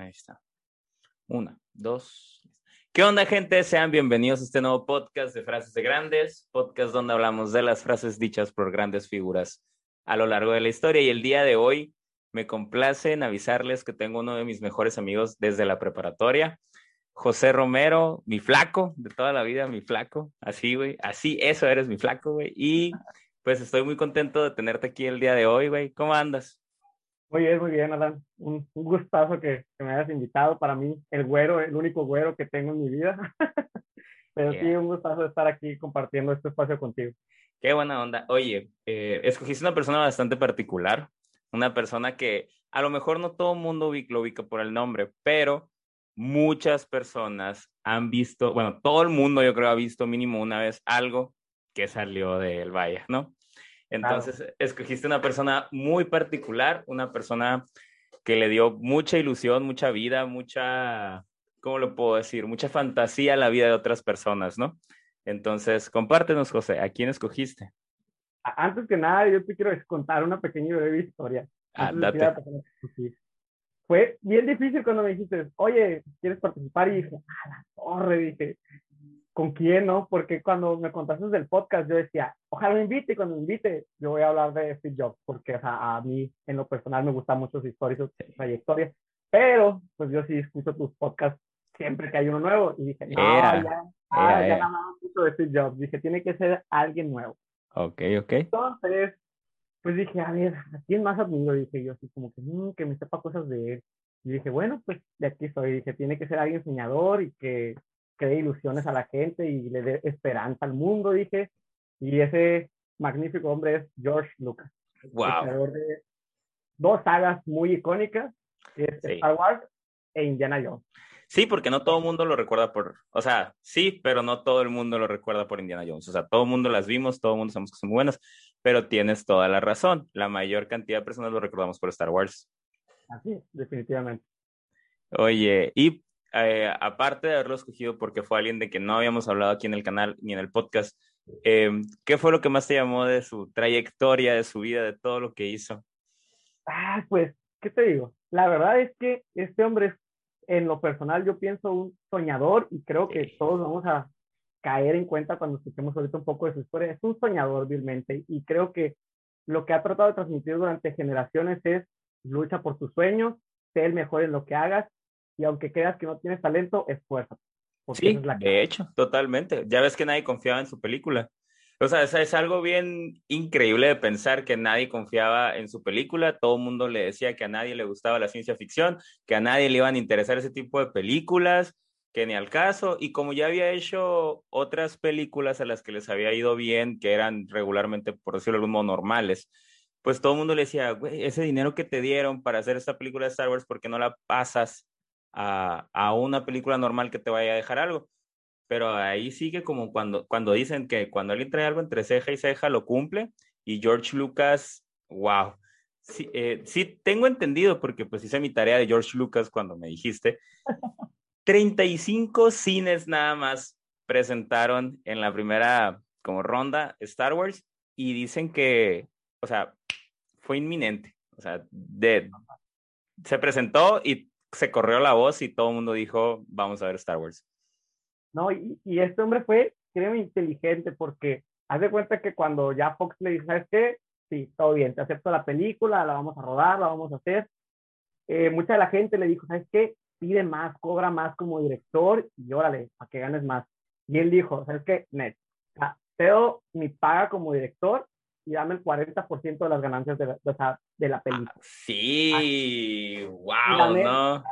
Ahí está. Una, dos. ¿Qué onda, gente? Sean bienvenidos a este nuevo podcast de Frases de Grandes, podcast donde hablamos de las frases dichas por grandes figuras a lo largo de la historia. Y el día de hoy me complace en avisarles que tengo uno de mis mejores amigos desde la preparatoria, José Romero, mi flaco de toda la vida, mi flaco. Así, güey. Así, eso eres mi flaco, güey. Y pues estoy muy contento de tenerte aquí el día de hoy, güey. ¿Cómo andas? Muy bien, muy bien, Adán. Un, un gustazo que, que, me hayas invitado. Para mí, el güero, el único güero que tengo en mi vida. Pero yeah. sí, un gustazo estar aquí compartiendo este espacio contigo. Qué buena onda. Oye, eh, escogiste una persona bastante particular, una persona que a lo mejor no todo el mundo lo ubica por el nombre, pero muchas personas han visto, bueno, todo el mundo yo creo ha visto mínimo una vez algo que salió del Valle, ¿no? Entonces, claro. escogiste una persona muy particular, una persona que le dio mucha ilusión, mucha vida, mucha, ¿cómo lo puedo decir? Mucha fantasía a la vida de otras personas, ¿no? Entonces, compártenos, José, ¿a quién escogiste? Antes que nada, yo te quiero contar una pequeña y breve historia. Ah, date. Fue bien difícil cuando me dijiste, oye, ¿quieres participar? Y dije, a la torre, dije, con quién, ¿no? Porque cuando me contaste del podcast, yo decía, ojalá me invite, y cuando me invite, yo voy a hablar de Steve Jobs, porque o sea, a mí, en lo personal, me gusta mucho su historia, su trayectoria, pero, pues yo sí escucho tus podcasts siempre que hay uno nuevo, y dije, no, era, ya, ah, era, ya nada más mucho de Steve Jobs, dije, tiene que ser alguien nuevo. Ok, ok. Entonces, pues dije, a ver, ¿a quién más admiro? Dije yo, así como que, mmm, que me sepa cosas de él. Y dije, bueno, pues de aquí estoy. Dije, tiene que ser alguien soñador y que cree ilusiones a la gente y le dé esperanza al mundo, dije. Y ese magnífico hombre es George Lucas. Wow. creador de dos sagas muy icónicas, que es Sí. Star Wars e Indiana Jones. Sí, porque no todo el mundo lo recuerda por, o sea, sí, pero no todo el mundo lo recuerda por Indiana Jones. O sea, todo el mundo las vimos, todo el mundo sabemos que son muy buenas, pero tienes toda la razón. La mayor cantidad de personas lo recordamos por Star Wars. Así, definitivamente. Oye, y eh, aparte de haberlo escogido porque fue alguien de que no habíamos hablado aquí en el canal ni en el podcast, eh, ¿qué fue lo que más te llamó de su trayectoria, de su vida, de todo lo que hizo? Ah, pues, ¿qué te digo? La verdad es que este hombre es, en lo personal, yo pienso un soñador y creo que Sí. todos vamos a caer en cuenta cuando escuchemos ahorita un poco de su historia. Es un soñador vilmente y creo que lo que ha tratado de transmitir durante generaciones es lucha por tus sueños, sé el mejor en lo que hagas y aunque creas que no tienes talento, esfuérzate. Sí, es la de hecho, totalmente. Ya ves que nadie confiaba en su película. O sea, es, es algo bien increíble de pensar que nadie confiaba en su película. Todo el mundo le decía que a nadie le gustaba la ciencia ficción, que a nadie le iban a interesar ese tipo de películas, que ni al caso. Y como ya había hecho otras películas a las que les había ido bien, que eran regularmente, por decirlo de algún modo, normales, pues todo el mundo le decía, güey, ese dinero que te dieron para hacer esta película de Star Wars, ¿por qué no la pasas a, a una película normal que te vaya a dejar algo? Pero ahí sigue como cuando, cuando dicen que cuando alguien trae algo entre ceja y ceja lo cumple. Y George Lucas, wow. Sí, eh, sí tengo entendido, porque pues hice mi tarea de George Lucas cuando me dijiste. 35 cines nada más presentaron en la primera como ronda Star Wars y dicen que, o sea, fue inminente. O sea, se presentó y se corrió la voz y todo el mundo dijo, vamos a ver Star Wars. ¿no? Y, este hombre fue, creo, inteligente porque haz de cuenta que cuando ya Fox le dijo, ¿sabes qué? Sí, todo bien, te acepto la película, la vamos a rodar, la vamos a hacer. Eh, mucha de la gente le dijo, ¿sabes qué? Pide más, cobra más como director y órale, para que ganes más. Y él dijo, ¿sabes qué? Net, te doy mi paga como director y dame el 40% de las ganancias de la, de, de la película. Ah, sí, wow, dame, ¿no?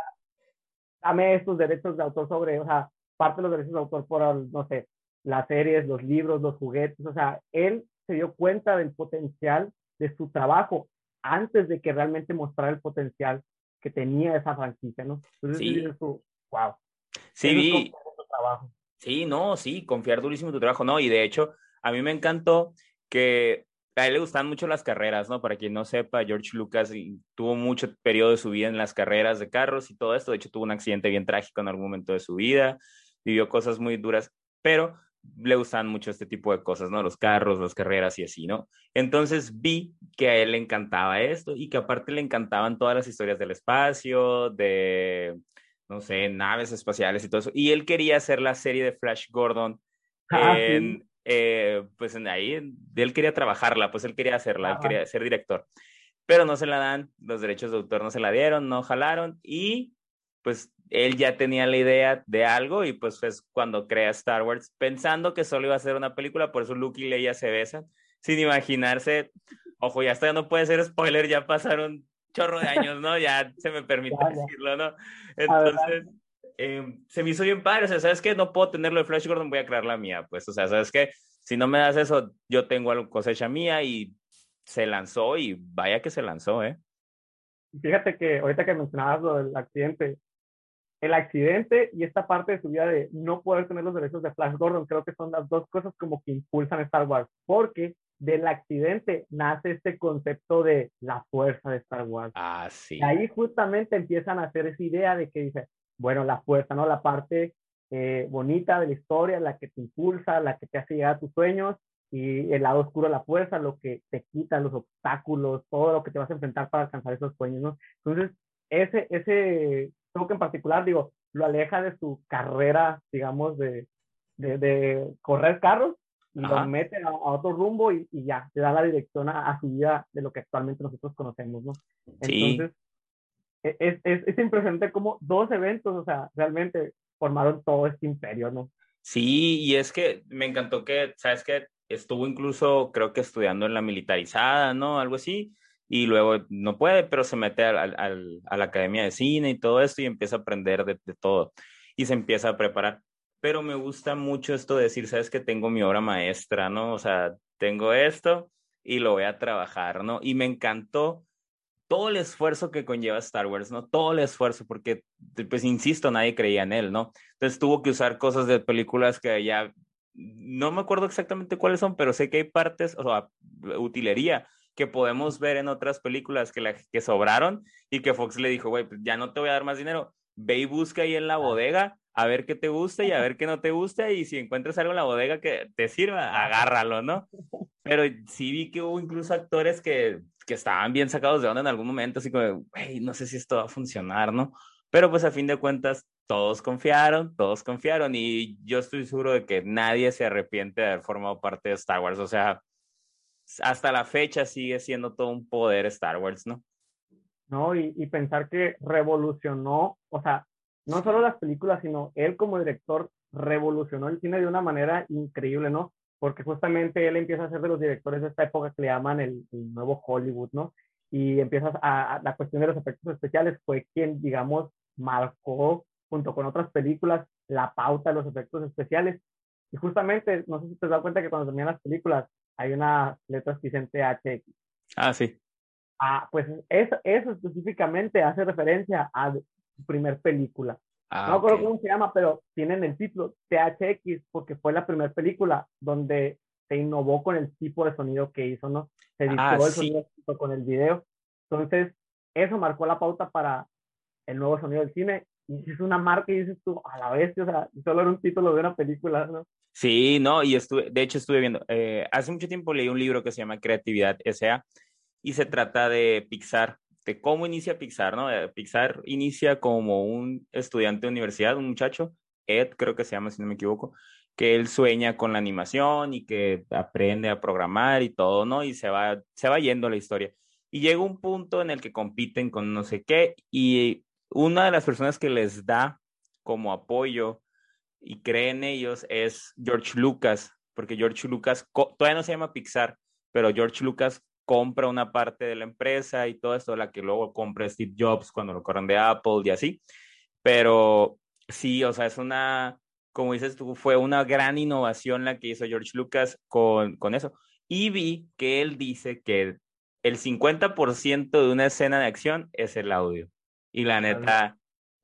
Dame estos derechos de autor sobre, o sea, parte de los derechos de autor por, no sé, las series, los libros, los juguetes, o sea, él se dio cuenta del potencial de su trabajo antes de que realmente mostrara el potencial que tenía esa franquicia, ¿no? Entonces, sí. Su, wow. Sí, vi. Sí, no, sí, confiar durísimo en tu trabajo, no, y de hecho, a mí me encantó que a él le gustan mucho las carreras, ¿no? Para quien no sepa, George Lucas tuvo mucho periodo de su vida en las carreras de carros y todo esto. De hecho, tuvo un accidente bien trágico en algún momento de su vida, vivió cosas muy duras, pero le gustan mucho este tipo de cosas, ¿no? Los carros, las carreras y así, ¿no? Entonces vi que a él le encantaba esto y que aparte le encantaban todas las historias del espacio, de, no sé, naves espaciales y todo eso. Y él quería hacer la serie de Flash Gordon ah, en, eh, pues en ahí, él quería trabajarla, pues él quería hacerla, él quería ser director, pero no se la dan, los derechos de autor no se la dieron, no jalaron y pues él ya tenía la idea de algo y pues es cuando crea Star Wars, pensando que solo iba a ser una película, por eso Luke y Leia se besan, sin imaginarse, ojo, ya está, no puede ser spoiler, ya pasaron chorro de años, ¿no? Ya se me permite decirlo, ¿no? Entonces, Em, se me hizo bien padre, o sea, ¿sabes qué? No puedo tenerlo de Flash Gordon, voy a crear la mía, pues, o sea, ¿sabes qué? Si no me das eso, yo tengo algo cosecha mía y se lanzó y vaya que se lanzó, ¿eh? Fíjate que ahorita que mencionabas lo del accidente, el accidente y esta parte de su vida de no poder tener los derechos de Flash Gordon, creo que son las dos cosas como que impulsan Star Wars, porque del accidente nace este concepto de la fuerza de Star Wars. Ah, sí. Y ahí justamente empiezan a hacer esa idea de que dice, bueno, la fuerza, ¿no? La parte eh, bonita de la historia, la que te impulsa, la que te hace llegar a tus sueños, y el lado oscuro la fuerza, lo que te quita los obstáculos, todo lo que te vas a enfrentar para alcanzar esos sueños, ¿no? Entonces, ese, ese toque en particular, digo, lo aleja de su carrera, digamos, de, de, correr carros, y lo mete a, otro rumbo y, ya, te da la dirección a, su vida de lo que actualmente nosotros conocemos, ¿no? Entonces, e-, es, es, es impresionante como dos eventos, o sea, realmente formaron todo este imperio, ¿no? Sí, y es que me encantó que, ¿sabes que Estuvo incluso, creo que estudiando en la militarizada, ¿no? Algo así, y luego no puede, pero se mete al, al, a la academia de cine y todo esto y empieza a aprender de, de, todo y se empieza a preparar. Pero me gusta mucho esto de decir, ¿sabes que Tengo mi obra maestra, ¿no? O sea, tengo esto y lo voy a trabajar, ¿no? Y me encantó todo el esfuerzo que conlleva Star Wars, ¿no? Todo el esfuerzo, porque, pues, insisto, nadie creía en él, ¿no? Entonces tuvo que usar cosas de películas que ya, no me acuerdo exactamente cuáles son, pero sé que hay partes, o sea, utilería que podemos ver en otras películas que, la, que sobraron y que Fox le dijo, güey, pues ya no te voy a dar más dinero, ve y busca ahí en la bodega a ver qué te gusta y a ver qué no te gusta y si encuentras algo en la bodega que te sirva, agárralo, ¿no? Pero sí vi que hubo incluso actores que que estaban bien sacados de onda en algún momento, así como, güey, no sé si esto va a funcionar, ¿no? Pero pues a fin de cuentas, todos confiaron, todos confiaron y yo estoy seguro de que nadie se arrepiente de haber formado parte de Star Wars. O sea, hasta la fecha sigue siendo todo un poder Star Wars, ¿no? No, y, y pensar que revolucionó, o sea, no solo las películas, sino él como director revolucionó el cine de una manera increíble, ¿no? Porque justamente él empieza a ser de los directores de esta época que le llaman el, nuevo Hollywood, ¿no? Y empiezas a, la cuestión de los efectos especiales fue quien, digamos, marcó junto con otras películas la pauta de los efectos especiales. Y justamente, no sé si te has dado cuenta que cuando terminan las películas hay unas letras que dicen THX. Ah, sí. Ah, pues eso, eso específicamente hace referencia a su primer película. Ah, no me acuerdo cómo se llama, pero tienen el título THX porque fue la primera película donde se innovó con el tipo de sonido que hizo, ¿no? Se ah, editó el sonido con el video. Entonces, eso marcó la pauta para el nuevo sonido del cine. Y es una marca y dices tú, a la vez, o sea, solo era un título de una película, ¿no? Sí, no, y estuve, de hecho estuve viendo, eh, hace mucho tiempo leí un libro que se llama Creatividad S.A. y se trata de Pixar cómo inicia Pixar, ¿no? Eh, Pixar inicia como un estudiante de universidad, un muchacho, Ed creo que se llama, si no me equivoco, que él sueña con la animación y que aprende a programar y todo, ¿no? Y se va, se va yendo la historia. Y llega un punto en el que compiten con no sé qué y una de las personas que les da como apoyo y cree en ellos es George Lucas, porque George Lucas todavía no se llama Pixar, pero George Lucas compra una parte de la empresa y todo esto, la que luego compra Steve Jobs cuando lo corren de Apple y así. Pero sí, o sea, es una, como dices tú, fue una gran innovación la que hizo George Lucas con, con eso. Y vi que él dice que el 50% de una escena de acción es el audio. Y la neta,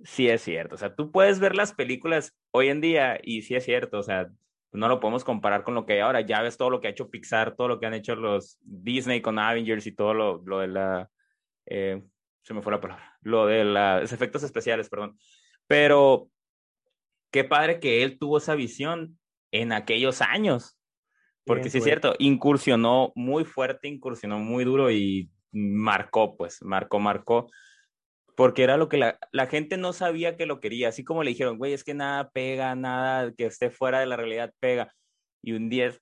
sí es cierto. O sea, tú puedes ver las películas hoy en día y sí es cierto. O sea, no lo podemos comparar con lo que hay ahora. Ya ves todo lo que ha hecho Pixar, todo lo que han hecho los Disney con Avengers y todo lo, lo de la... Eh, se me fue la palabra. Lo de los efectos especiales, perdón. Pero qué padre que él tuvo esa visión en aquellos años. Porque sí es cierto, incursionó muy fuerte, incursionó muy duro y marcó, pues, marcó, marcó porque era lo que la, la, gente no sabía que lo quería, así como le dijeron, güey, es que nada pega, nada que esté fuera de la realidad pega. Y un día,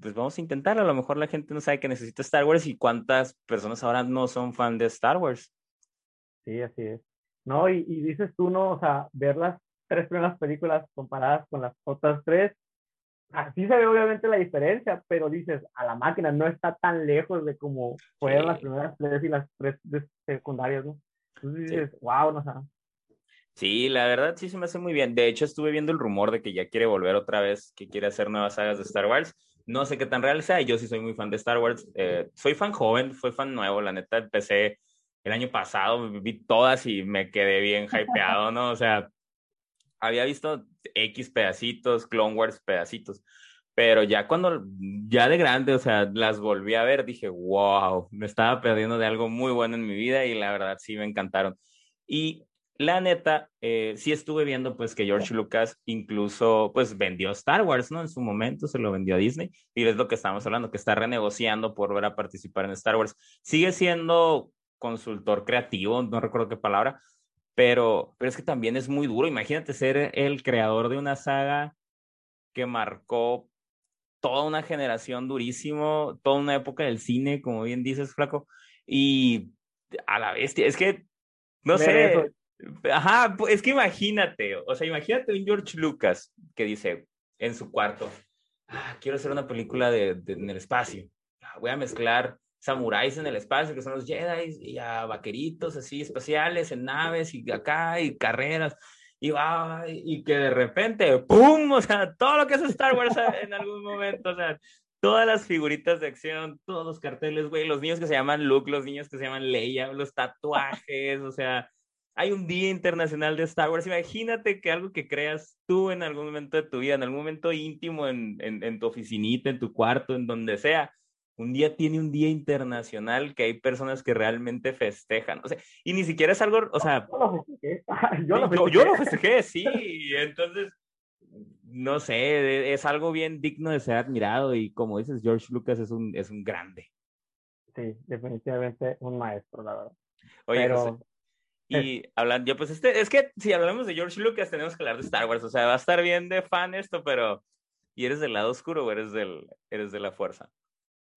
pues vamos a intentar, a lo mejor la gente no sabe que necesita Star Wars y cuántas personas ahora no son fan de Star Wars. Sí, así es. No, y, y dices tú, no, o sea, ver las tres primeras películas comparadas con las otras tres, así se ve obviamente la diferencia, pero dices, a la máquina no está tan lejos de como fueron las primeras tres y las tres secundarias, ¿no? Sí. wow, no Sí, la verdad sí se me hace muy bien. De hecho, estuve viendo el rumor de que ya quiere volver otra vez, que quiere hacer nuevas sagas de Star Wars. No sé qué tan real sea, yo sí soy muy fan de Star Wars. Eh, soy fan joven, fui fan nuevo, la neta empecé el año pasado, vi todas y me quedé bien hypeado, ¿no? O sea, había visto X pedacitos, Clone Wars pedacitos, pero ya cuando, ya de grande, o sea, las volví a ver, dije, wow, me estaba perdiendo de algo muy bueno en mi vida y la verdad sí me encantaron. Y la neta, eh, sí estuve viendo pues que George Lucas incluso pues vendió Star Wars, ¿no? En su momento se lo vendió a Disney y es lo que estamos hablando, que está renegociando por volver a participar en Star Wars. Sigue siendo consultor creativo, no recuerdo qué palabra, pero, pero es que también es muy duro. Imagínate ser el creador de una saga que marcó toda una generación durísimo, toda una época del cine, como bien dices, Flaco, y a la bestia, es que, no sé, Ajá, es que imagínate, o sea, imagínate un George Lucas que dice en su cuarto, ah, quiero hacer una película de, en el espacio, ah, voy a mezclar samuráis en el espacio, que son los Jedi, y a vaqueritos así espaciales en naves y acá y carreras, y va, y que de repente, ¡pum! O sea, todo lo que es Star Wars en algún momento, o sea, todas las figuritas de acción, todos los carteles, güey, los niños que se llaman Luke, los niños que se llaman Leia, los tatuajes, o sea, hay un Día Internacional de Star Wars. Imagínate que algo que creas tú en algún momento de tu vida, en algún momento íntimo, en, en, tu oficinita, en tu cuarto, en donde sea, un día tiene un día internacional que hay personas que realmente festejan. O sea, y ni siquiera es algo, o sea... Yo lo festejé. Yo lo festejé, yo, lo festejé sí. Entonces, no sé, es algo bien digno de ser admirado y como dices, George Lucas es un, es un grande. Sí, definitivamente un maestro, la verdad. Oye, Pero... Y hablando, yo pues este, es que si hablamos de George Lucas tenemos que hablar de Star Wars, o sea, va a estar bien de fan esto, pero ¿y eres del lado oscuro o eres del, eres de la fuerza?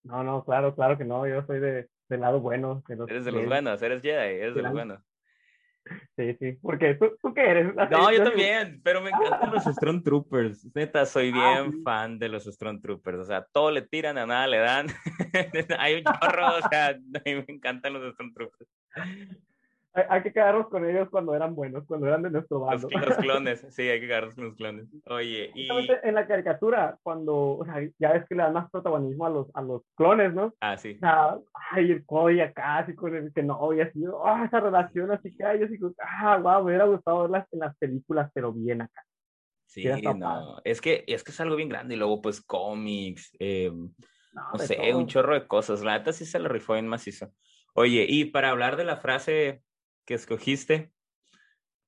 No, no, claro, claro que no, yo soy de, del lado bueno. eres de los buenos, eres Jedi, eres de los buenos. Sí, sí, porque ¿tú, ¿tú qué eres? No, yo también, pero me encantan los Stormtroopers. Neta, soy ah, bien fan de los Stormtroopers. O sea, todo le tiran, a nada le dan. Hay un chorro, o sea, a mí me encantan los Stormtroopers. Hay, que quedarnos con ellos cuando eran buenos, cuando eran de nuestro bando. Los, clones, sí, hay que quedarnos con los clones. Oye, y... En la caricatura, cuando, o sea, ya ves que le dan más protagonismo a los, a los clones, ¿no? Ah, sí. O sea, ay, el Cody acá, así con el que no, y así, oh, esa relación, así que, ay, así, ah, wow, me hubiera gustado verlas en las películas, pero bien acá. Sí, no, es que, es que es algo bien grande, y luego, pues, cómics, eh, no, sé, un chorro de cosas, la neta sí se lo rifó en macizo. Oye, y para hablar de la frase que escogiste,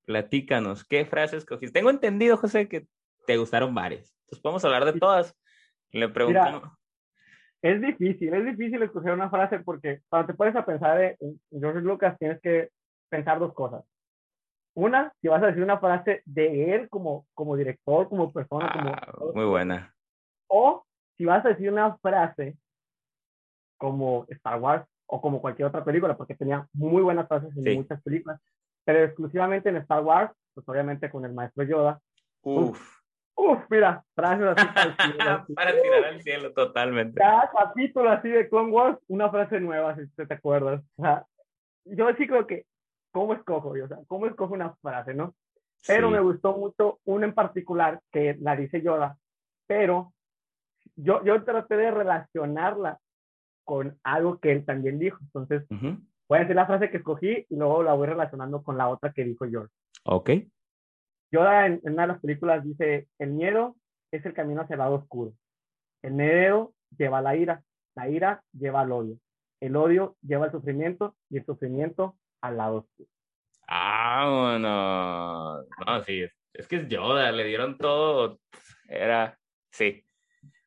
platícanos, ¿qué frase escogiste? Tengo entendido, José, que te gustaron varias. Entonces podemos hablar de todas. Le preguntamos. es difícil, es difícil escoger una frase porque cuando te pones a pensar en George Lucas tienes que pensar dos cosas. Una, si vas a decir una frase de él como, como director, como persona. Ah, muy buena. O si vas a decir una frase como Star Wars, o como cualquier otra película, porque tenía muy buenas frases en muchas películas, pero exclusivamente en Star Wars, pues obviamente con el maestro Yoda. Uf. Uf, mira, frases así para, tirar al cielo totalmente. Cada capítulo así de Clone Wars, una frase nueva, si te acuerdas. O sea, yo sí creo que, ¿cómo escojo yo? O sea, ¿cómo escojo una frase, no? Pero me gustó mucho una en particular que la dice Yoda, pero yo, yo traté de relacionarla con algo que él también dijo. Entonces, voy a decir la frase que escogí y luego la voy relacionando con la otra que dijo George. Ok. Yoda en, una de las películas dice, el miedo es el camino hacia el lado oscuro. El miedo lleva a la ira, la ira lleva al odio. El odio lleva al sufrimiento y el sufrimiento al lado oscuro. Ah, bueno. No, sí, es que es Yoda, le dieron todo. Era, sí.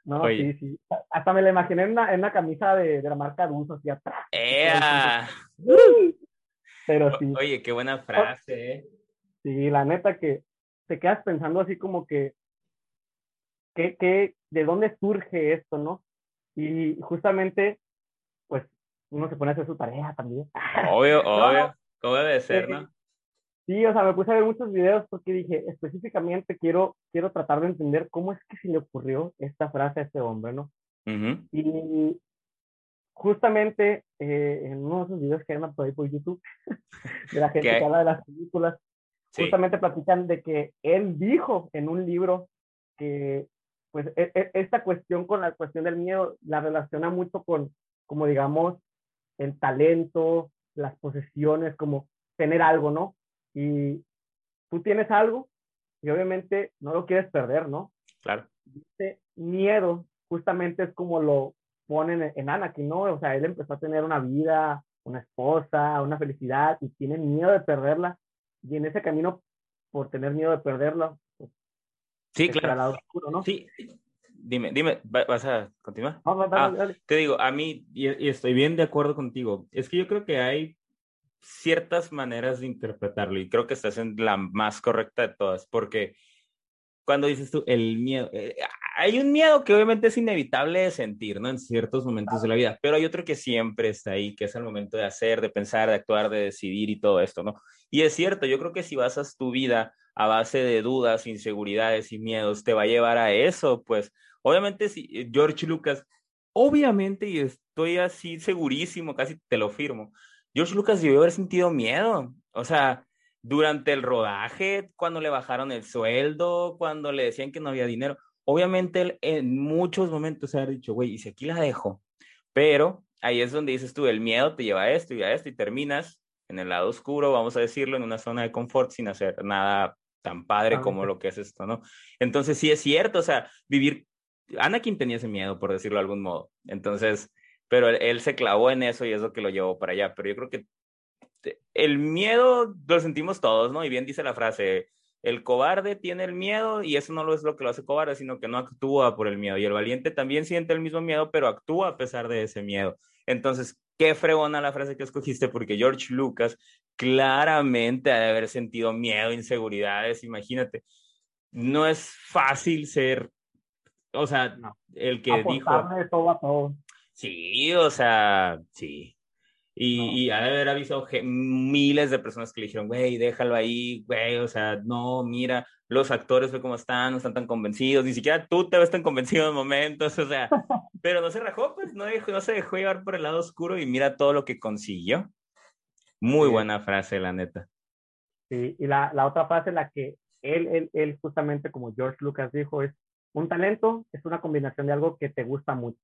No, sí, sí. Hasta me la imaginé en una, en una camisa de, de la marca Dulce, así atrás. Pero sí. Oye, qué buena frase, ¿eh? Sí, la neta que te quedas pensando así como que, que, que, ¿de dónde surge esto, no? Y justamente, pues, uno se pone a hacer su tarea también. Obvio, obvio. ¿Cómo debe ser, no? Sí, o sea, me puse a ver muchos videos porque dije, específicamente quiero, quiero tratar de entender cómo es que se le ocurrió esta frase a este hombre, ¿no? Y justamente eh, en uno de esos videos que andan por ahí por YouTube, de la gente que habla de las películas, justamente platican de que él dijo en un libro que pues e, e, esta cuestión con la cuestión del miedo la relaciona mucho con, como digamos, el talento, las posesiones, como tener algo, ¿no? Y tú tienes algo y obviamente no lo quieres perder, ¿no? Claro. Este miedo justamente es como lo ponen en Anakin, ¿no? O sea, él empezó a tener una vida, una esposa, una felicidad y tiene miedo de perderla. Y en ese camino, por tener miedo de perderla, pues, sí, claro. oscuro, ¿no? Sí, dime, dime, ¿vas a continuar? Ah, te digo, a mí, y, estoy bien de acuerdo contigo, es que yo creo que hay ciertas maneras de interpretarlo y creo que estás en la más correcta de todas, porque cuando dices tú el miedo, eh, hay un miedo que obviamente es inevitable de sentir, ¿no? En ciertos momentos de la vida, pero hay otro que siempre está ahí, que es el momento de hacer, de pensar, de actuar, de decidir y todo esto, ¿no? Y es cierto, yo creo que si basas tu vida a base de dudas, inseguridades y miedos, te va a llevar a eso, pues obviamente si George Lucas, obviamente, y estoy así segurísimo, casi te lo firmo, George Lucas debió haber sentido miedo. O sea, durante el rodaje, cuando le bajaron el sueldo, cuando le decían que no había dinero, obviamente él en muchos momentos se ha dicho, güey, y si aquí la dejo. Pero ahí es donde dices tú, el miedo te lleva a esto y a esto y terminas en el lado oscuro, vamos a decirlo, en una zona de confort sin hacer nada tan padre como lo que es esto, ¿no? Entonces sí es cierto, o sea, vivir, Anakin tenía ese miedo, por decirlo de algún modo. Entonces, pero él, se clavó en eso y es lo que lo llevó para allá. Pero yo creo que el miedo lo sentimos todos, ¿no? Y bien dice la frase, el cobarde tiene el miedo y eso no es lo que lo hace cobarde, sino que no actúa por el miedo. Y el valiente también siente el mismo miedo, pero actúa a pesar de ese miedo. Entonces, qué fregona la frase que escogiste, porque George Lucas claramente ha de haber sentido miedo, inseguridades, imagínate. No es fácil ser, o sea, el que dijo... Todo a todo. Sí, o sea, sí. Y, y ha de haber avisado miles de personas que le dijeron, güey, déjalo ahí, güey, o sea, no, mira, los actores, ve cómo están, no están tan convencidos, ni siquiera tú te ves tan convencido en momentos, o sea, pero no se rajó, pues, no, no se dejó llevar por el lado oscuro y mira todo lo que consiguió. Muy buena frase, la neta. Sí, y la, la otra frase, la que él, él, él justamente, como George Lucas dijo, es, un talento es una combinación de algo que te gusta mucho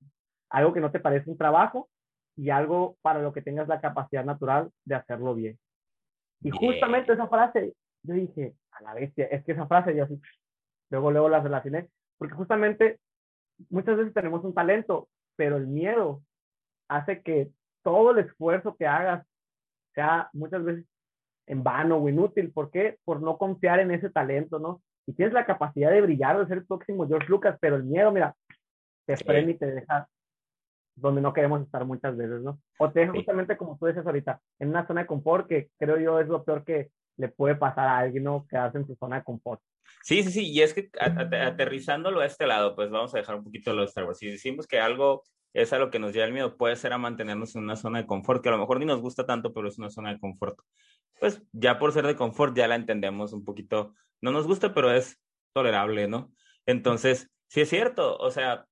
algo que no te parece un trabajo y algo para lo que tengas la capacidad natural de hacerlo bien. Y justamente esa frase, yo dije, a la bestia, es que esa frase yo así, luego, luego la relacioné, porque justamente muchas veces tenemos un talento, pero el miedo hace que todo el esfuerzo que hagas sea muchas veces en vano o inútil. ¿Por qué? Por no confiar en ese talento, ¿no? Y tienes la capacidad de brillar, de ser el próximo George Lucas, pero el miedo, mira, te frena y te deja donde no queremos estar muchas veces, ¿no? O te deja justamente como tú dices ahorita, en una zona de confort que creo yo es lo peor que le puede pasar a alguien, ¿no? Quedarse en su zona de confort. Sí, sí, sí, y es que aterrizándolo a este lado, pues vamos a dejar un poquito lo de Star Wars. Si decimos que algo es a lo que nos lleva el miedo, puede ser a mantenernos en una zona de confort, que a lo mejor ni nos gusta tanto, pero es una zona de confort. Pues ya por ser de confort ya la entendemos un poquito, no nos gusta, pero es tolerable, ¿no? Entonces, sí es cierto, o sea,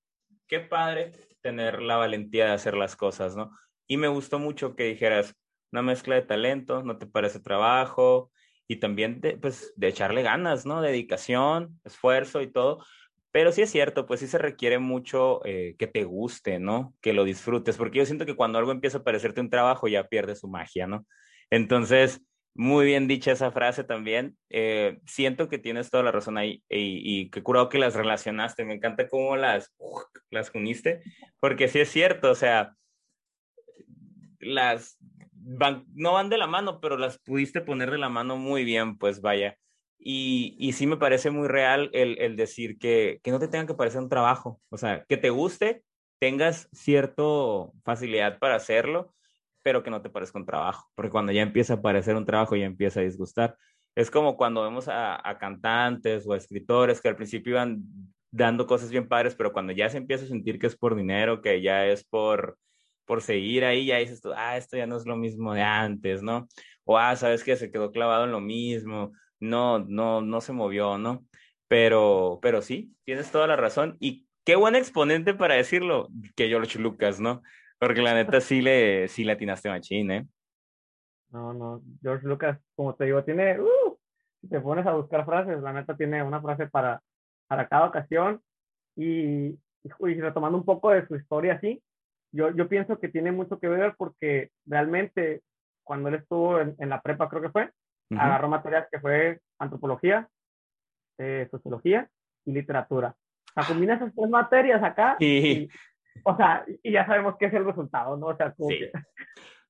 qué padre tener la valentía de hacer las cosas, ¿no? Y me gustó mucho que dijeras una mezcla de talento, no te parece trabajo y también de, pues, de echarle ganas, ¿no? Dedicación, esfuerzo y todo. Pero sí es cierto, pues sí se requiere mucho eh, que te guste, ¿no? Que lo disfrutes, porque yo siento que cuando algo empieza a parecerte un trabajo ya pierde su magia, ¿no? Entonces, muy bien dicha esa frase también. Eh, siento que tienes toda la razón ahí y, que curado que las relacionaste. Me encanta cómo las, las uniste, porque sí es cierto, o sea, las van, no van de la mano, pero las pudiste poner de la mano muy bien, pues vaya. Y, y sí me parece muy real el, el decir que, que no te tenga que parecer un trabajo, o sea, que te guste, tengas cierta facilidad para hacerlo, pero que no te parezca un trabajo, porque cuando ya empieza a parecer un trabajo ya empieza a disgustar. Es como cuando vemos a, a cantantes o a escritores que al principio iban dando cosas bien padres, pero cuando ya se empieza a sentir que es por dinero, que ya es por, por seguir ahí, ya dices tú, ah, esto ya no es lo mismo de antes, ¿no? O, ah, sabes que se quedó clavado en lo mismo, no, no, no se movió, ¿no? Pero, pero sí, tienes toda la razón. Y qué buen exponente para decirlo que George Lucas, ¿no? Porque la neta sí le, sí le atinaste machín, ¿eh? No, no, George Lucas, como te digo, tiene, uh, si te pones a buscar frases, la neta tiene una frase para, para cada ocasión. Y, y retomando un poco de su historia así, yo, yo pienso que tiene mucho que ver porque realmente cuando él estuvo en, en la prepa, creo que fue, agarró materias que fue antropología, eh, sociología y literatura. O sea, combina esas tres materias acá y, o sea, y ya sabemos qué es el resultado, ¿no? O sea,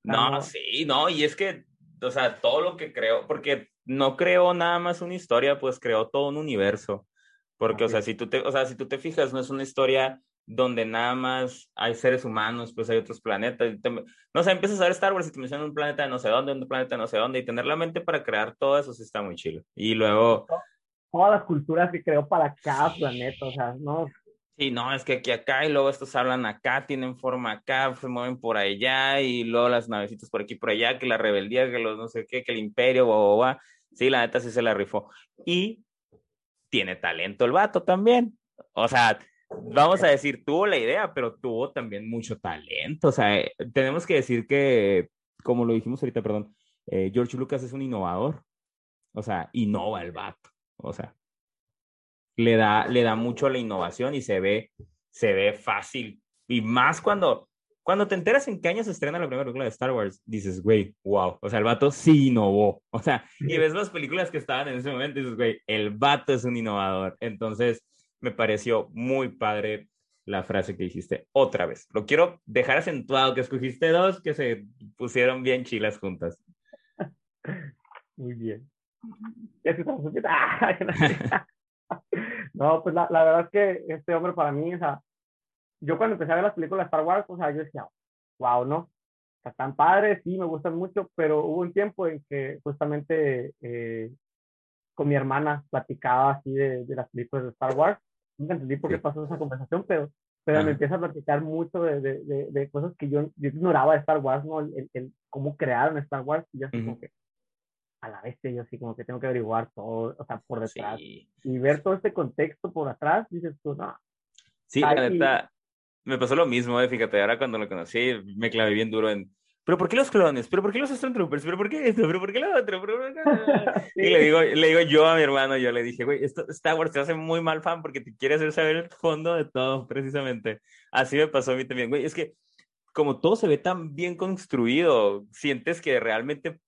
no, sí, no, y es que, o sea, todo lo que creo, porque no creo nada más una historia, pues creó todo un universo. Porque, o sea, si tú te, o sea, si tú te fijas, no es una historia donde nada más hay seres humanos, pues hay otros planetas. no sé, empiezas a ver Star Wars y te mencionan un planeta de no sé dónde, un planeta de no sé dónde, y tener la mente para crear todo eso sí está muy chido. Y luego... Todas las culturas que creó para cada planeta, o sea, no... Sí, no, es que aquí acá y luego estos hablan acá, tienen forma acá, se mueven por allá y luego las navecitas por aquí por allá, que la rebeldía, que los no sé qué, que el imperio, boba, Sí, la neta sí se la rifó. Y tiene talento el vato también. O sea, vamos a decir, tuvo la idea, pero tuvo también mucho talento. O sea, eh, tenemos que decir que, como lo dijimos ahorita, perdón, eh, George Lucas es un innovador. O sea, innova el vato. O sea, le da, le da mucho a la innovación y se ve, se ve fácil. Y más cuando, cuando te enteras en qué año se estrena la primera película de Star Wars, dices, güey, wow. O sea, el vato sí innovó. O sea, y ves las películas que estaban en ese momento y dices, güey, el vato es un innovador. Entonces, me pareció muy padre la frase que dijiste otra vez. Lo quiero dejar acentuado, que escogiste dos que se pusieron bien chilas juntas. Muy bien. no, pues la, la, verdad es que este hombre para mí, o sea, yo cuando empecé a ver las películas de Star Wars, o sea, yo decía, wow, ¿no? O sea, están padres, sí, me gustan mucho, pero hubo un tiempo en que justamente eh, con mi hermana platicaba así de, de las películas de Star Wars nunca entendí por qué pasó esa conversación, pero, pero me empieza a platicar mucho de, de, de, cosas que yo, ignoraba de Star Wars, ¿no? El, el, cómo crearon Star Wars, y yo así como que, a la vez, yo así como que tengo que averiguar todo, o sea, por detrás, y ver todo este contexto por atrás, dices tú, no. Sí, la neta, me pasó lo mismo, eh, fíjate, ahora cuando lo conocí, me clavé bien duro en ¿pero por qué los clones? ¿pero por qué los Stormtroopers? ¿pero por qué esto? ¿pero por qué lo otro? Y le digo, le digo yo a mi hermano, yo le dije, güey, esto, Star Wars te hace muy mal fan porque te quiere hacer saber el fondo de todo, precisamente. Así me pasó a mí también, güey, es que como todo se ve tan bien construido, sientes que realmente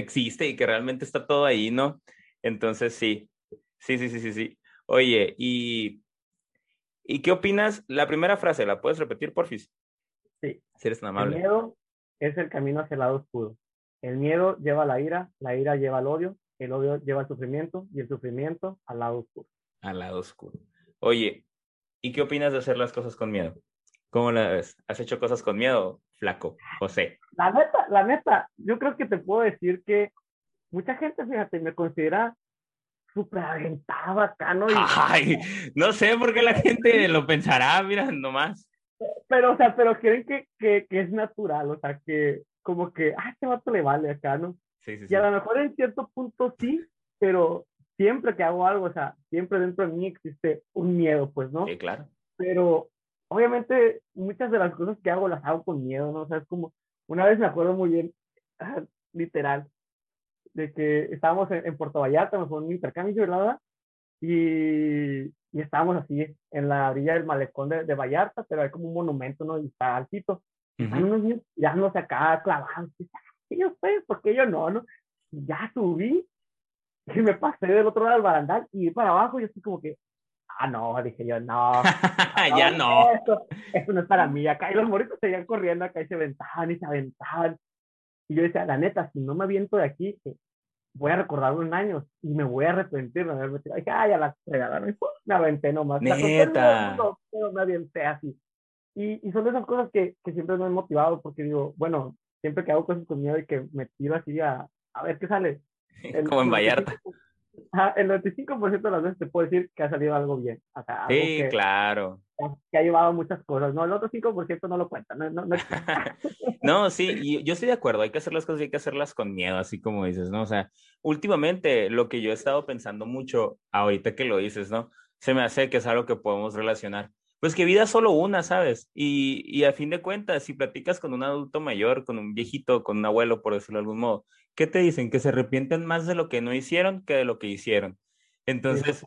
existe y que realmente está todo ahí, ¿no? Entonces sí, sí, sí, sí, sí, sí. Oye, ¿y, ¿y qué opinas? La primera frase, ¿la puedes repetir, porfis? Sí. Si eres tan amable es el camino hacia el lado oscuro. El miedo lleva a la ira, la ira lleva al odio, el odio lleva al sufrimiento y el sufrimiento al lado oscuro. Al lado oscuro. Oye, ¿y qué opinas de hacer las cosas con miedo? ¿Cómo la ves? ¿Has hecho cosas con miedo, flaco, José? La neta, la neta, yo creo que te puedo decir que mucha gente, fíjate, me considera súper aventado acá, ¿no? Ay, no sé por qué la gente lo pensará, mira, nomás pero, o sea, pero creen que, que, que, es natural, o sea, que como que, ah, este vato le vale acá, ¿no? Sí, sí, y a lo mejor en cierto punto sí, pero siempre que hago algo, o sea, siempre dentro de mí existe un miedo, pues, ¿no? Sí, claro. Pero obviamente muchas de las cosas que hago las hago con miedo, ¿no? O sea, es como, una vez me acuerdo muy bien, literal, de que estábamos en, Puerto Vallarta, me fue un intercambio, ¿verdad? Y y estábamos así en la orilla del malecón de, de Vallarta, pero hay como un monumento, ¿no? Y está altito. Uh -huh. Unos niños tirándose acá clavados. Y yo sé, ¿por qué yo no? no? Y ya subí y me pasé del otro lado del barandal y para abajo y así como que, ah, no, dije yo, no. ya no. Esto, esto, no es para mí. Acá y los moritos seguían corriendo acá y se aventaban y se aventaban. Y yo decía, la neta, si no me aviento de aquí, voy a recordar un año y me voy a arrepentir de haberme tirado. Dije, ay, a la fregada, me aventé nomás. Neta. Pero me aventé así. Y, y son de esas cosas que, que siempre me han motivado porque digo, bueno, siempre que hago cosas con miedo y que me tiro así a, a ver qué sale. El, Como en Vallarta. El 95% de las veces te puedo decir que ha salido algo bien. O sea, algo sí, que, claro. Que ha llevado muchas cosas. No, el otro 5% no lo cuenta. No, no, no. no, sí, y yo estoy de acuerdo. Hay que hacer las cosas y hay que hacerlas con miedo, así como dices, ¿no? O sea, últimamente lo que yo he estado pensando mucho, ahorita que lo dices, ¿no? Se me hace que es algo que podemos relacionar. Pues que vida es solo una, ¿sabes? Y, y a fin de cuentas, si platicas con un adulto mayor, con un viejito, con un abuelo, por decirlo de algún modo, ¿qué te dicen? Que se arrepienten más de lo que no hicieron que de lo que hicieron. Entonces,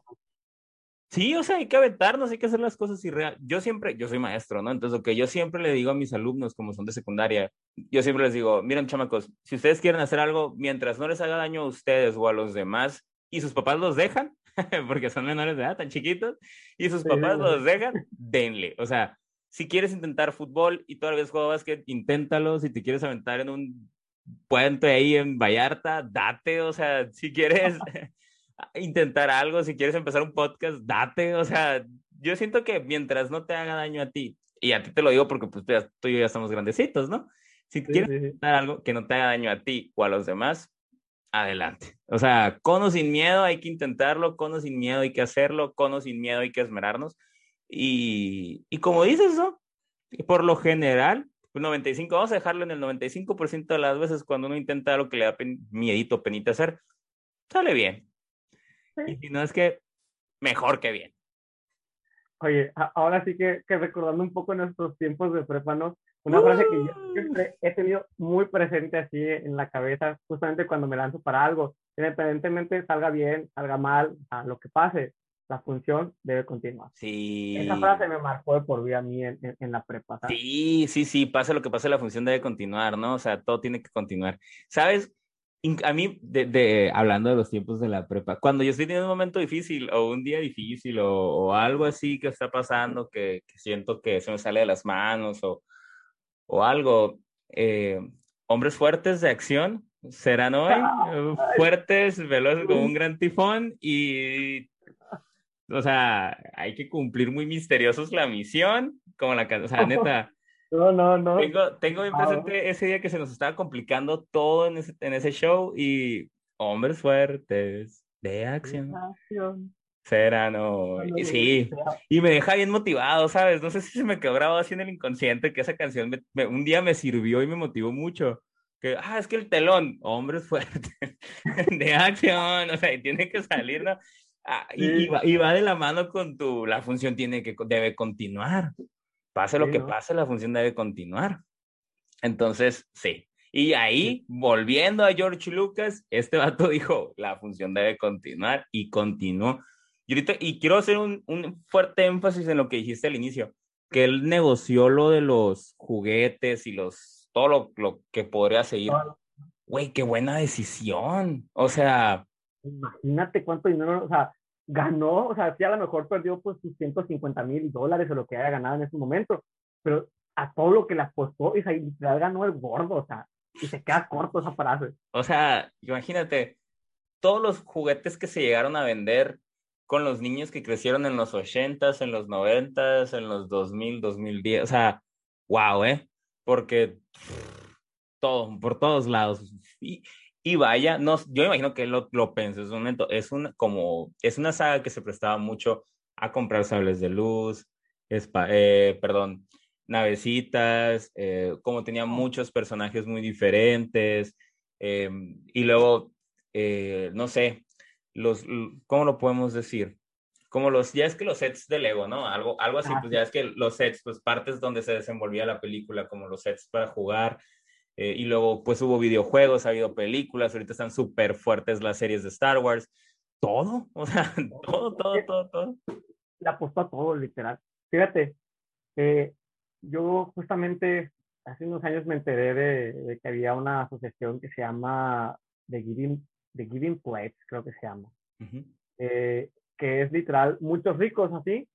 sí, o sea, hay que aventarnos, hay que hacer las cosas irreales. Yo siempre, yo soy maestro, ¿no? Entonces, lo que yo siempre le digo a mis alumnos, como son de secundaria, yo siempre les digo, miren, chamacos, si ustedes quieren hacer algo, mientras no les haga daño a ustedes o a los demás, y sus papás los dejan, porque son menores de edad, tan chiquitos, y sus papás sí, los dejan, denle. O sea, si quieres intentar fútbol y todavía juegas básquet, inténtalo. Si te quieres aventar en un puente ahí en Vallarta, date. O sea, si quieres intentar algo, si quieres empezar un podcast, date. O sea, yo siento que mientras no te haga daño a ti, y a ti te lo digo porque pues tú y yo ya estamos grandecitos, ¿no? Si sí, quieres sí, intentar algo que no te haga daño a ti o a los demás, adelante. O sea, con o sin miedo hay que intentarlo, con o sin miedo hay que hacerlo, con o sin miedo hay que esmerarnos. Y, y como dices, ¿no? Por lo general, 95, vamos a dejarlo en el 95% de las veces cuando uno intenta lo que le da pen, miedito, penita hacer, sale bien. Sí. Y si no es que, mejor que bien. Oye, ahora sí que, que recordando un poco nuestros tiempos de prepa, ¿no? Una frase que yo siempre he tenido muy presente así en la cabeza, justamente cuando me lanzo para algo, independientemente salga bien, salga mal, a lo que pase, la función debe continuar. Sí. Esa frase me marcó de por vida a mí en, en, en la prepa. ¿sabes? Sí, sí, sí, pase lo que pase, la función debe continuar, ¿no? O sea, todo tiene que continuar. ¿Sabes? A mí, de, de, hablando de los tiempos de la prepa, cuando yo estoy teniendo un momento difícil o un día difícil o, o algo así que está pasando que, que siento que se me sale de las manos o, o algo. Eh, hombres fuertes de acción serán hoy, fuertes, veloces como un gran tifón y, o sea, hay que cumplir muy misteriosos la misión, como la, o sea, neta. No, no, no. Tengo, tengo bien presente ese día que se nos estaba complicando todo en ese, en ese show y hombres fuertes de acción. acción. Serán hoy. Sí, y me deja bien motivado, ¿sabes? No sé si se me quedó grabado así en el inconsciente que esa canción me, me, un día me sirvió y me motivó mucho. Que, ah, es que el telón, hombres fuertes, de acción, o sea, y tiene que salir, ¿no? Ah, y, sí. y, va, y, va, de la mano con tu, la función tiene que, debe continuar. Pase sí, lo que ¿no? pase, la función debe continuar. Entonces, sí. Y ahí, volviendo a George Lucas, este vato dijo, la función debe continuar y continuó. Y ahorita, y quiero hacer un, un, fuerte énfasis en lo que dijiste al inicio, que él negoció lo de los juguetes y los, todo lo, lo que podría seguir. Güey, qué buena decisión. O sea. Imagínate cuánto dinero, o sea, ganó, o sea, sí a lo mejor perdió pues sus 150 mil dólares o lo que haya ganado en ese momento, pero a todo lo que le apostó, y o sea, literal ganó el gordo, o sea, y se queda corto esa frase. O sea, imagínate, todos los juguetes que se llegaron a vender con los niños que crecieron en los 80s, en los 90s, en los 2000, 2010, o sea, wow, ¿eh? Porque todo, por todos lados. Y, y vaya, no, yo imagino que lo, lo pensé, es, un, es, un, como, es una saga que se prestaba mucho a comprar sables de luz, espa, eh, perdón, navecitas, eh, como tenía muchos personajes muy diferentes, eh, y luego, eh, no sé, los, ¿cómo lo podemos decir? Como los, ya es que los sets de Lego, ¿no? Algo, algo así, pues ya es que los sets, pues partes donde se desenvolvía la película, como los sets para jugar, eh, y luego pues hubo videojuegos, ha habido películas, ahorita están súper fuertes las series de Star Wars, todo, o sea, todo, todo, todo, todo. le apostó a todo, literal. Fíjate, eh, yo justamente hace unos años me enteré de, que había una asociación que se llama The Giving, The Giving Pledge, creo que se llama, eh, que es literal muchos ricos así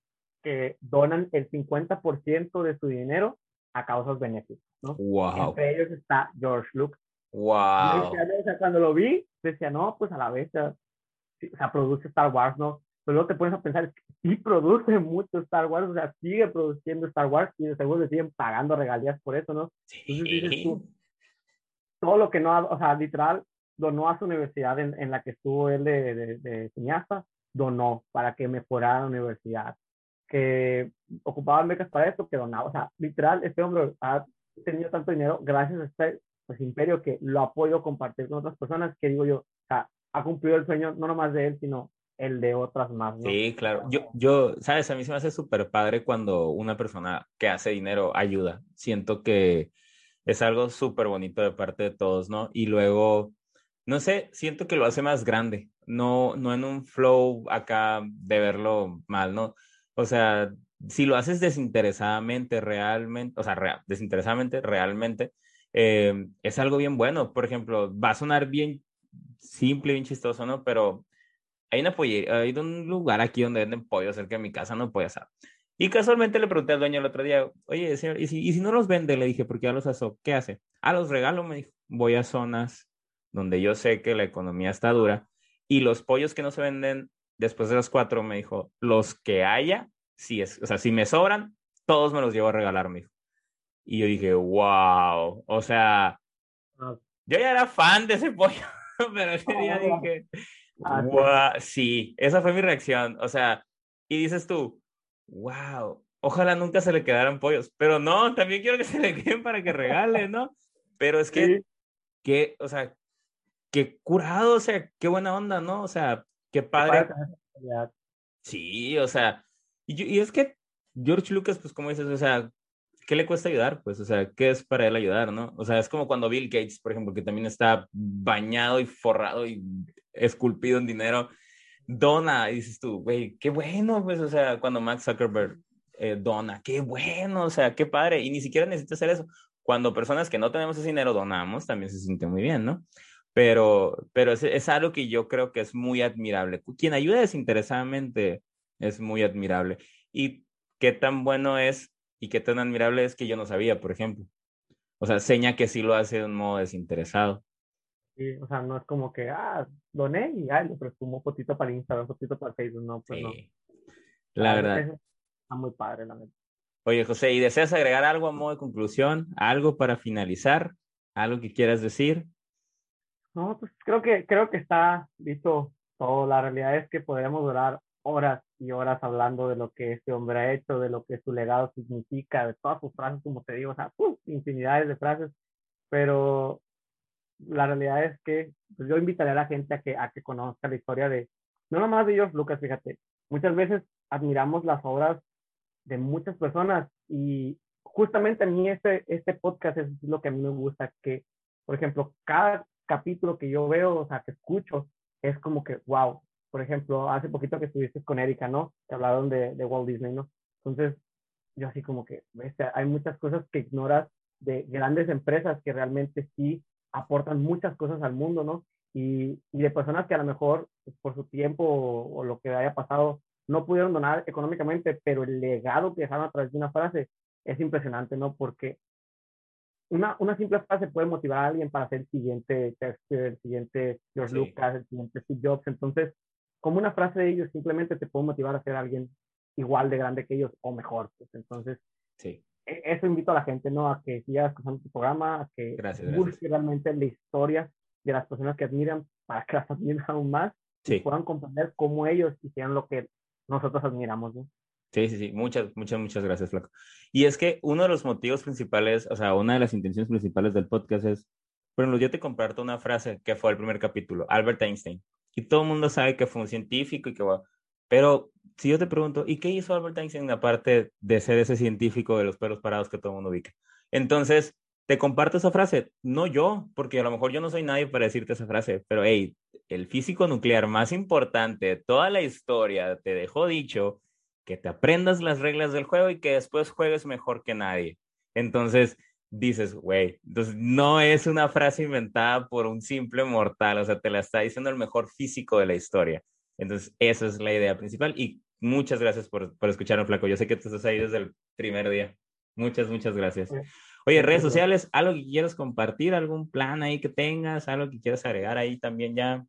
que donan el 50% de su dinero a causas benéficas, ¿no? Wow. Entre ellos está George Lucas. Wow. cuando lo vi, decía, no, pues a la vez, o sea, produce Star Wars, ¿no? Pero luego te pones a pensar, sí produce mucho Star Wars, o sea, sigue produciendo Star Wars y de seguro le siguen pagando regalías por eso, ¿no? Sí. todo lo que no, o sea, literal, donó a su universidad en, en la que estuvo él de, de, de, cineasta, donó para que mejorara la universidad, que ocupaban becas para esto, que donaba, o sea, literal, este hombre ha tenido tanto dinero gracias a este pues, imperio que lo ha podido compartir con otras personas, que digo yo, o sea, ha cumplido el sueño no nomás de él, sino el de otras más. ¿no? Sí, claro. Yo, yo, sabes, a mí se me hace súper padre cuando una persona que hace dinero ayuda. Siento que es algo súper bonito de parte de todos, ¿no? Y luego, no sé, siento que lo hace más grande, no, no en un flow acá de verlo mal, ¿no? O sea, si lo haces desinteresadamente, realmente, o sea, desinteresadamente, realmente, eh, es algo bien bueno. Por ejemplo, va a sonar bien simple, bien chistoso, ¿no? Pero hay una pollería, hay un lugar aquí donde venden pollo cerca de mi casa, no puede ser. Y casualmente le pregunté al dueño el otro día, oye, señor, ¿y si, ¿y si no los vende? Le dije, porque ya los asó, ¿qué hace? Ah, los regalo, me dijo. Voy a zonas donde yo sé que la economía está dura y los pollos que no se venden después de las cuatro, me dijo, los que haya, si es, o sea, si me sobran, todos me los llevo a regalar, me dijo. Y yo dije, wow, o sea, ah. yo ya era fan de ese pollo, pero ese día ah. dije, wow, sí, esa fue mi reacción, o sea, y dices tú, wow, ojalá nunca se le quedaran pollos, pero no, también quiero que se le queden para que regale, ¿no? Pero es que, que, o sea, qué curado, o sea, qué buena onda, ¿no? O sea, qué padre. Sí, o sea, y, y, es que George Lucas, pues como dices, o sea, ¿qué le cuesta ayudar? Pues, o sea, ¿qué es para él ayudar, no? O sea, es como cuando Bill Gates, por ejemplo, que también está bañado y forrado y esculpido en dinero, dona, y dices tú, güey, qué bueno, pues, o sea, cuando Max Zuckerberg eh, dona, qué bueno, o sea, qué padre, y ni siquiera necesita hacer eso. Cuando personas que no tenemos ese dinero donamos, también se siente muy bien, ¿no? Pero, pero es, es algo que yo creo que es muy admirable. Quien ayuda desinteresadamente es muy admirable. Y qué tan bueno es y qué tan admirable es que yo no sabía, por ejemplo. O sea, seña que sí lo hace de un modo desinteresado. Sí, o sea, no es como que, ah, doné y ah, le presumo un fotito para Instagram, fotito para Facebook, no, pues no. La verdad. Está muy padre, la verdad. Oye, José, ¿y deseas agregar algo a modo de conclusión? ¿Algo para finalizar? ¿Algo que quieras decir? No, pues creo que, creo que está listo todo. La realidad es que podríamos durar horas y horas hablando de lo que este hombre ha hecho, de lo que su legado significa, de todas sus frases, como te digo, o sea, infinidades de frases, pero la realidad es que pues, yo invitaría a la gente a que, a que conozca la historia de, no nomás de ellos, Lucas, fíjate, muchas veces admiramos las obras de muchas personas y justamente a mí este, este podcast es lo que a mí me gusta, que, por ejemplo, cada capítulo que yo veo, o sea, que escucho, es como que, wow, por ejemplo, hace poquito que estuviste con Erika, ¿no? Que hablaron de, de Walt Disney, ¿no? Entonces, yo así como que, ¿ves? hay muchas cosas que ignoras de grandes empresas que realmente sí aportan muchas cosas al mundo, ¿no? Y, y de personas que a lo mejor pues, por su tiempo o, o, lo que haya pasado no pudieron donar económicamente, pero el legado que dejaron a través de una frase es impresionante, ¿no? Porque una, una simple frase puede motivar a alguien para hacer el siguiente Shakespeare, el siguiente George Lucas, el siguiente Steve Jobs. Entonces, como una frase de ellos simplemente te puede motivar a ser alguien igual de grande que ellos o mejor. Pues. Entonces, sí. E, eso invito a la gente, ¿no? A que siga escuchando tu programa, a que busque realmente la historia de las personas que admiran para que las admiren aún más y puedan comprender cómo ellos hicieron lo que nosotros admiramos, ¿no? Sí, sí, sí. Muchas, muchas, muchas gracias, Flaco. Y es que uno de los motivos principales, o sea, una de las intenciones principales del podcast es, por ejemplo, yo te comparto una frase que fue el primer capítulo, Albert Einstein y todo el mundo sabe que fue un científico y que va. Pero si yo te pregunto, ¿y qué hizo Albert Einstein aparte de ser ese científico de los pelos parados que todo el mundo ubica? Entonces, te comparto esa frase, no yo, porque a lo mejor yo no soy nadie para decirte esa frase, pero hey, el físico nuclear más importante de toda la historia te dejó dicho que te aprendas las reglas del juego y que después juegues mejor que nadie. Entonces, dices, güey, entonces no es una frase inventada por un simple mortal, o sea, te la está diciendo el mejor físico de la historia. Entonces, esa es la idea principal y muchas gracias por, por escucharme, Flaco. Yo sé que tú estás ahí desde el primer día. Muchas, muchas gracias. Oye, redes sociales, algo que quieras compartir, algún plan ahí que tengas, algo que quieras agregar ahí también ya.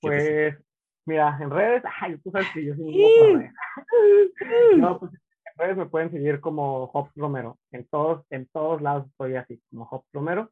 Pues, mira, en redes, ay, tú sabes que yo soy un No, pues en redes me pueden seguir como Hobbs Romero. En todos, en todos lados estoy así, como Hobbs Romero.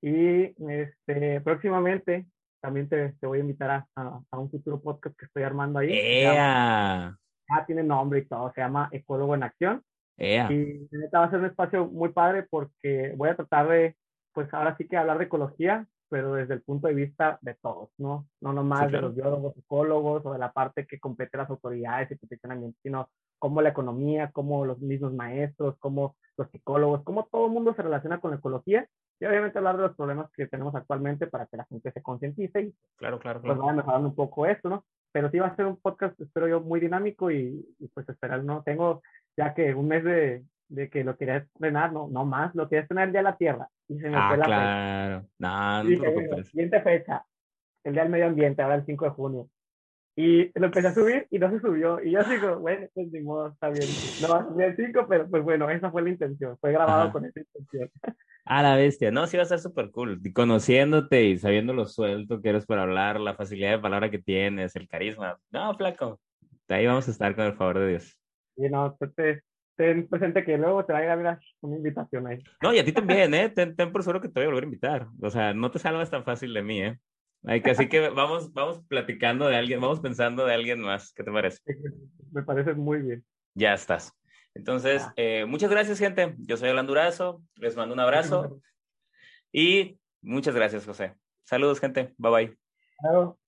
Y este, próximamente también te, te voy a invitar a, a, un futuro podcast que estoy armando ahí. ¡Ea! Ah, tiene nombre y todo, se llama Ecólogo en Acción. ¡Ea! Y va a ser un espacio muy padre porque voy a tratar de, pues ahora sí que hablar de ecología, pero desde el punto de vista de todos, ¿no? No nomás de los biólogos, ecólogos o de la parte que compete las autoridades y protección ambiental, sino cómo la economía, cómo los mismos maestros, cómo los psicólogos, cómo todo el mundo se relaciona con la ecología y obviamente hablar de los problemas que tenemos actualmente para que la gente se concientice y claro, claro, pues claro. vaya mejorando un poco esto, ¿no? Pero sí va a ser un podcast, espero yo, muy dinámico y, y pues esperar, ¿no? Tengo ya que un mes de, de que lo quería estrenar, no, no más, lo quería estrenar ya la Tierra. Y se me ah, fue la claro. Fecha. No, no y dije, bueno, siguiente fecha, el Día del Medio Ambiente, ahora el 5 de junio. Y lo empecé a subir y no se subió. Y yo digo, bueno, pues ni modo, está bien. No va a subir el 5, pero pues bueno, esa fue la intención. Fue grabado Ajá. con esa intención. A la bestia, no, sí va a estar súper cool. Conociéndote y sabiendo lo suelto que eres para hablar, la facilidad de palabra que tienes, el carisma. No, flaco. Ahí vamos a estar con el favor de Dios. Y no, te, ten presente que luego te va a mira, una invitación ahí. No, y a ti también, ¿eh? Ten, ten por seguro que te voy a volver a invitar. O sea, no te salgas tan fácil de mí, ¿eh? Así que vamos, vamos platicando de alguien, vamos pensando de alguien más. ¿Qué te parece? Me parece muy bien. Ya estás. Entonces, eh, muchas gracias, gente. Yo soy Alan Durazo. Les mando un abrazo. Y muchas gracias, José. Saludos, gente. Bye bye. Claro.